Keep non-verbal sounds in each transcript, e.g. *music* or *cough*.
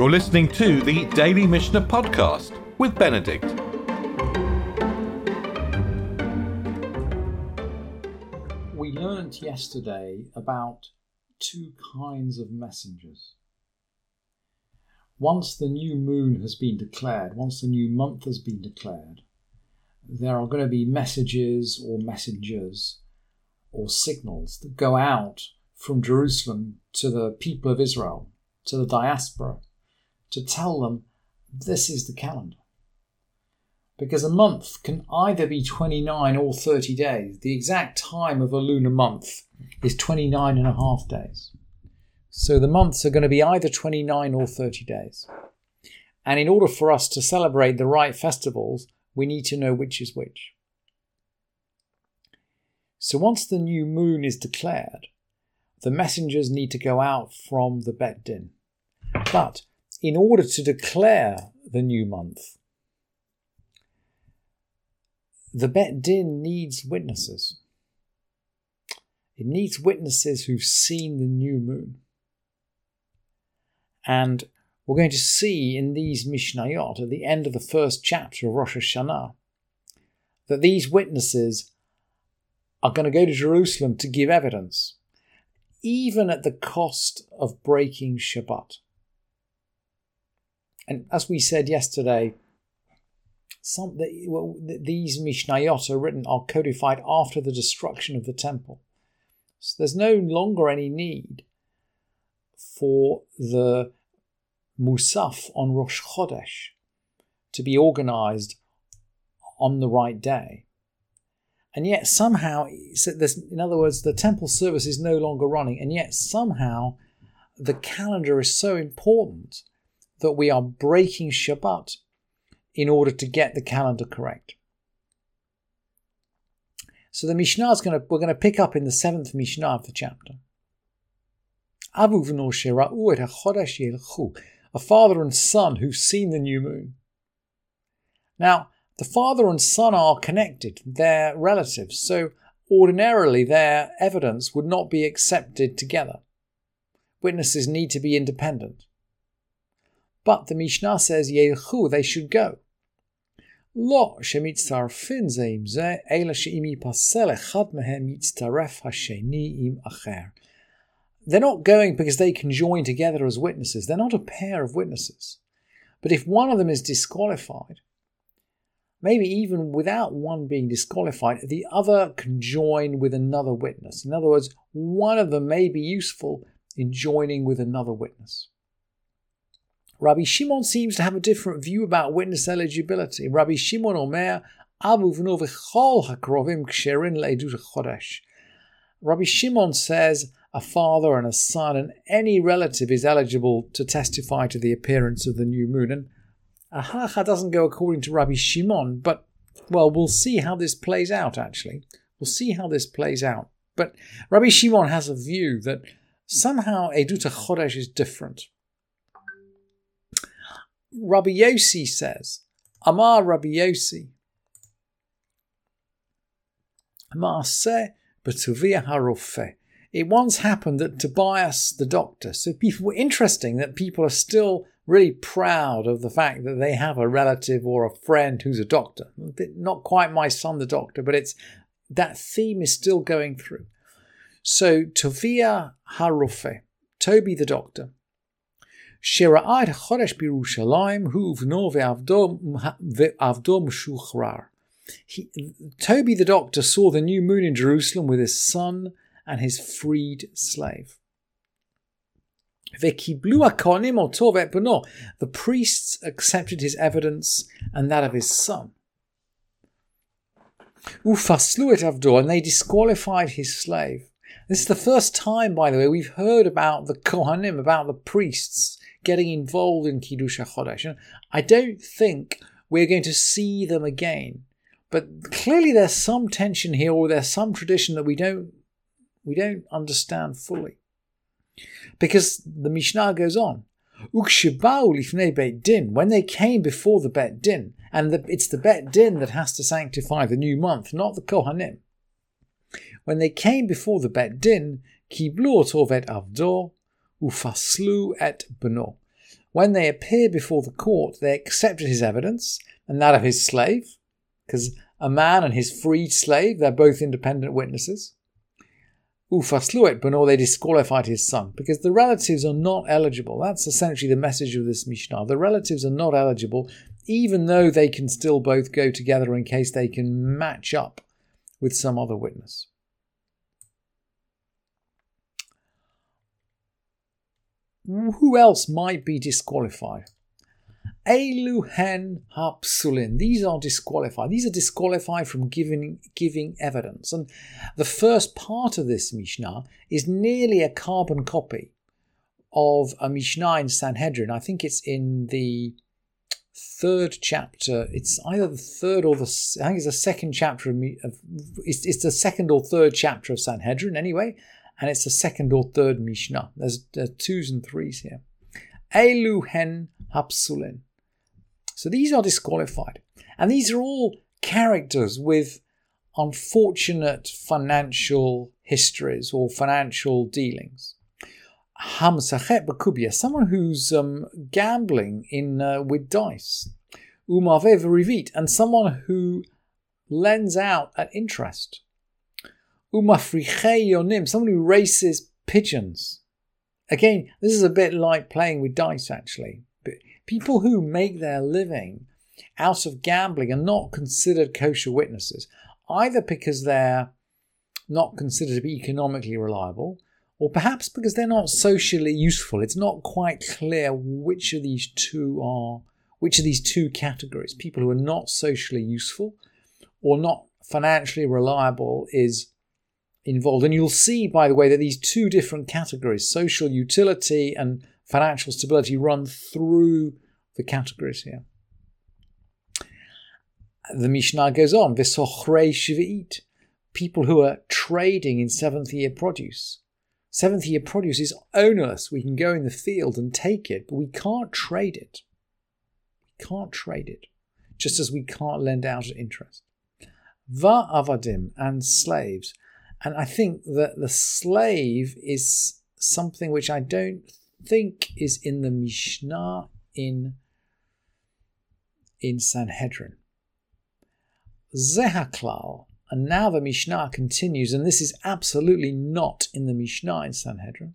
You're listening to the Daily Mishnah Podcast with Benedict. We learnt yesterday about two kinds of messengers. Once the new moon has been declared, once the new month has been declared, there are going to be messages or messengers or signals that go out from Jerusalem to the people of Israel, to the diaspora, to tell them this is the calendar. Because a month can either be 29 or 30 days. The exact time of a lunar month is 29 and a half days. So the months are going to be either 29 or 30 days. And in order for us to celebrate the right festivals, we need to know which is which. So once the new moon is declared, the messengers need to go out from the Bet Din. But in order to declare the new month, the Bet Din needs witnesses. It needs witnesses who've seen the new moon. And we're going to see in these Mishnayot at the end of the first chapter of Rosh Hashanah that these witnesses are going to go to Jerusalem to give evidence, even at the cost of breaking Shabbat. And as we said yesterday, some well, these Mishnayot are written are codified after the destruction of the temple. So there's no longer any need for the Musaf on Rosh Chodesh to be organized on the right day. And yet somehow, so in other words, the temple service is no longer running, and yet somehow the calendar is so important that we are breaking Shabbat in order to get the calendar correct. So the Mishnah is going to, we're going to pick up in the seventh Mishnah of the chapter a father and son who've seen the new moon. Now, the father and son are connected, they're relatives, so ordinarily their evidence would not be accepted together. Witnesses need to be independent. But the Mishnah says Yelchu, they should go. Lo shemitzarfin zeim ze, ela she'im pasel echad mehem yitztaref hasheni im acher. They're not going because they can join together as witnesses. They're not a pair of witnesses. But if one of them is disqualified, maybe even without one being disqualified, the other can join with another witness. In other words, one of them may be useful in joining with another witness. Rabbi Shimon seems to have a different view about witness eligibility. Rabbi Shimon Omer, Abu v'chol hakrovim ksherin le'edut chodesh. Rabbi Shimon says a father and a son, and any relative is eligible to testify to the appearance of the new moon. And a halacha doesn't go according to Rabbi Shimon, but well, we'll see how this plays out. Actually, we'll see how this plays out. But Rabbi Shimon has a view that somehow Eduta Chodesh is different. Rabbi Yossi says, Amar Rabbi Yossi, Maaseh it once happened that Tobias the doctor, so people were interesting that people are still really proud of the fact that they have a relative or a friend who's a doctor. Not quite my son the doctor, but it's that theme is still going through. So Tovia Harufe, Toby the doctor, Shera'at Chodesh Birushalayim Huv Nor Ve'avdom Shuchrar. Toby the doctor saw the new moon in Jerusalem with his son and his freed slave. The priests accepted his evidence and that of his son. And they disqualified his slave. This is the first time, by the way, we've heard about the Kohanim, about the priests, getting involved in Kiddush HaChodesh. I don't think we're going to see them again. But clearly there's some tension here, or there's some tradition that we don't we don't understand fully. Because the Mishnah goes on. din, when they came before the Bet Din, and the, it's the Bet Din that has to sanctify the new month, not the Kohanim. When they came before the Bet Din, kiblu otovet avdo ufaslu et beno. when they appear before the court, they accepted his evidence and that of his slave, because a man and his freed slave, they're both independent witnesses. Ufasluet, but no, they disqualified his son because the relatives are not eligible. That's essentially the message of this Mishnah. The relatives are not eligible, even though they can still both go together in case they can match up with some other witness. Who else might be disqualified? Eluhen hapsulin. These are disqualified. These are disqualified from giving giving evidence. And the first part of this Mishnah is nearly a carbon copy of a Mishnah in Sanhedrin. I think it's in the third chapter. It's either the third or the I think it's the second chapter of, of it's, it's the second or third chapter of Sanhedrin anyway, and it's the second or third Mishnah. There's, twos and threes here. Eluhen hapsulin. So these are disqualified. And these are all characters with unfortunate financial histories or financial dealings. Hamsachet bakubia, someone who's um, gambling in uh, with dice. Umave rivit, and someone who lends out at interest. Umafriche yonim, someone who races pigeons. Again, this is a bit like playing with dice, actually. People who make their living out of gambling are not considered kosher witnesses, either because they're not considered to be economically reliable, or perhaps because they're not socially useful. It's not quite clear which of these two are, which of these two categories, people who are not socially useful or not financially reliable, is involved. And you'll see, by the way, that these two different categories, social utility and financial stability run through the categories here. The Mishnah goes on, Visochrei Shvi'it, people who are trading in seventh year produce. Seventh year produce is ownerless. We can go in the field and take it, but we can't trade it. We can't trade it, just as we can't lend out at interest. Va avadim and slaves. And I think that the slave is something which I don't think is in the Mishnah in, in Sanhedrin. Zehaklal, and now the Mishnah continues, and this is absolutely not in the Mishnah in Sanhedrin.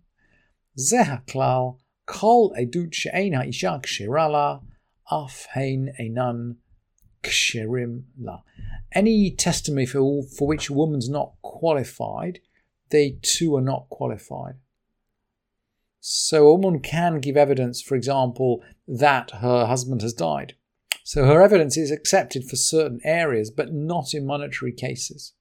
Zehaklal, kol edut she'ein ha'isha kshirala, af hein einan kshirim la. Any testimony for, for which a woman's not qualified, they too are not qualified. So a woman can give evidence, for example, that her husband has died. So her evidence is accepted for certain areas, but not in monetary cases.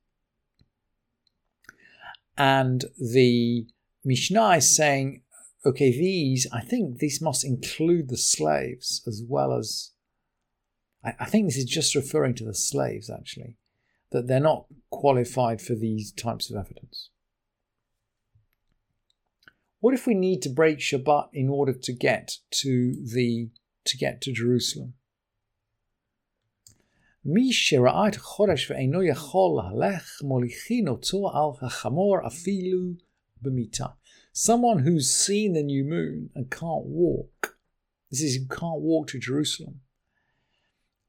And the Mishnah is saying, okay, these, I think these must include the slaves as well as. I, I think this is just referring to the slaves, actually, that they're not qualified for these types of evidence. What if we need to break Shabbat in order to get to the to get to Jerusalem? מי שראה את החודש ואינו יכול להלך, מוליכין אותו על החמור אפילו במיטה. Someone who's seen the new moon and can't walk, this is who can't walk to Jerusalem,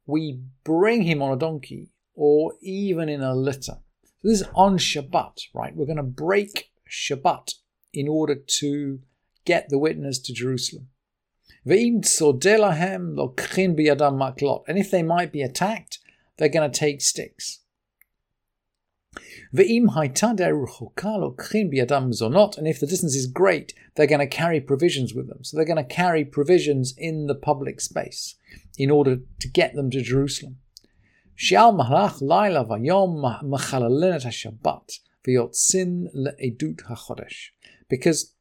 we bring him on a donkey or even in a litter. So this is on Shabbat, right? We're going to break Shabbat in order to get the witness to Jerusalem. And if they might be attacked, they're going to take sticks. And if the distance is great, they're going to carry provisions with them. So they're going to carry provisions in the public space in order to get them to Jerusalem. Because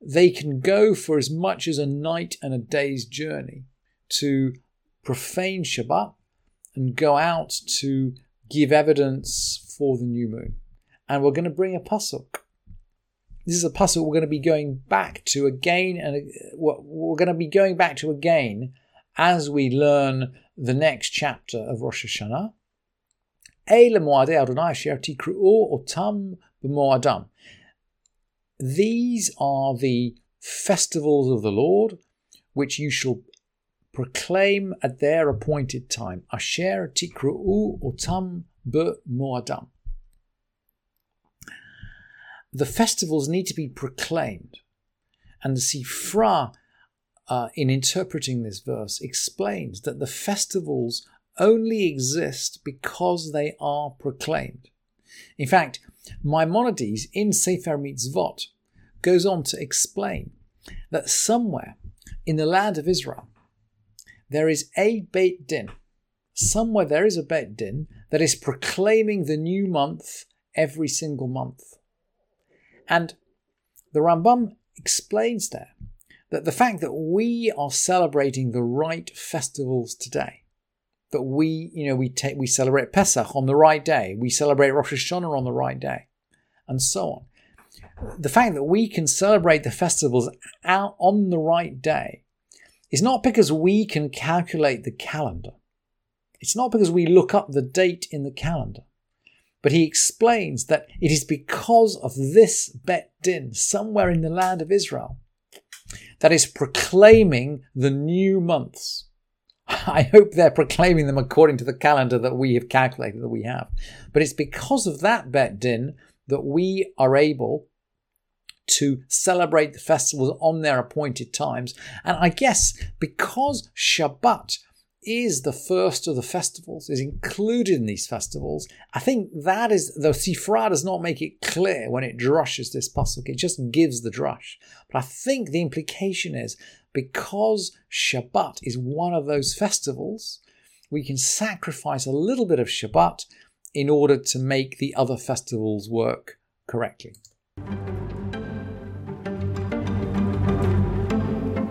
they can go for as much as a night and a day's journey to profane Shabbat and go out to give evidence for the new moon. And we're going to bring a pasuk. This is a pasuk we're going to be going back to again, and uh, we're going to be going back to again as we learn the next chapter of Rosh Hashanah. These are the festivals of the Lord, which you shall proclaim at their appointed time. Asher tikru'u otam moadam. The festivals need to be proclaimed. And the Sifra, uh, in interpreting this verse, explains that the festivals only exist because they are proclaimed. In fact, Maimonides in Sefer Mitzvot goes on to explain that somewhere in the land of Israel there is a Beit Din. Somewhere there is a Beit Din that is proclaiming the new month every single month. And the Rambam explains there that the fact that we are celebrating the right festivals today, that we, you know, we take we celebrate Pesach on the right day, we celebrate Rosh Hashanah on the right day, and so on. The fact that we can celebrate the festivals out on the right day is not because we can calculate the calendar. It's not because we look up the date in the calendar. But he explains that it is because of this Bet Din somewhere in the land of Israel that is proclaiming the new months. *laughs* I hope they're proclaiming them according to the calendar that we have calculated that we have. But it's because of that Bet Din that we are able to celebrate the festivals on their appointed times. And I guess because Shabbat is the first of the festivals, is included in these festivals. I think that is, the Sifra does not make it clear when it drushes this pasuk, it just gives the drush. But I think the implication is because Shabbat is one of those festivals, we can sacrifice a little bit of Shabbat in order to make the other festivals work correctly.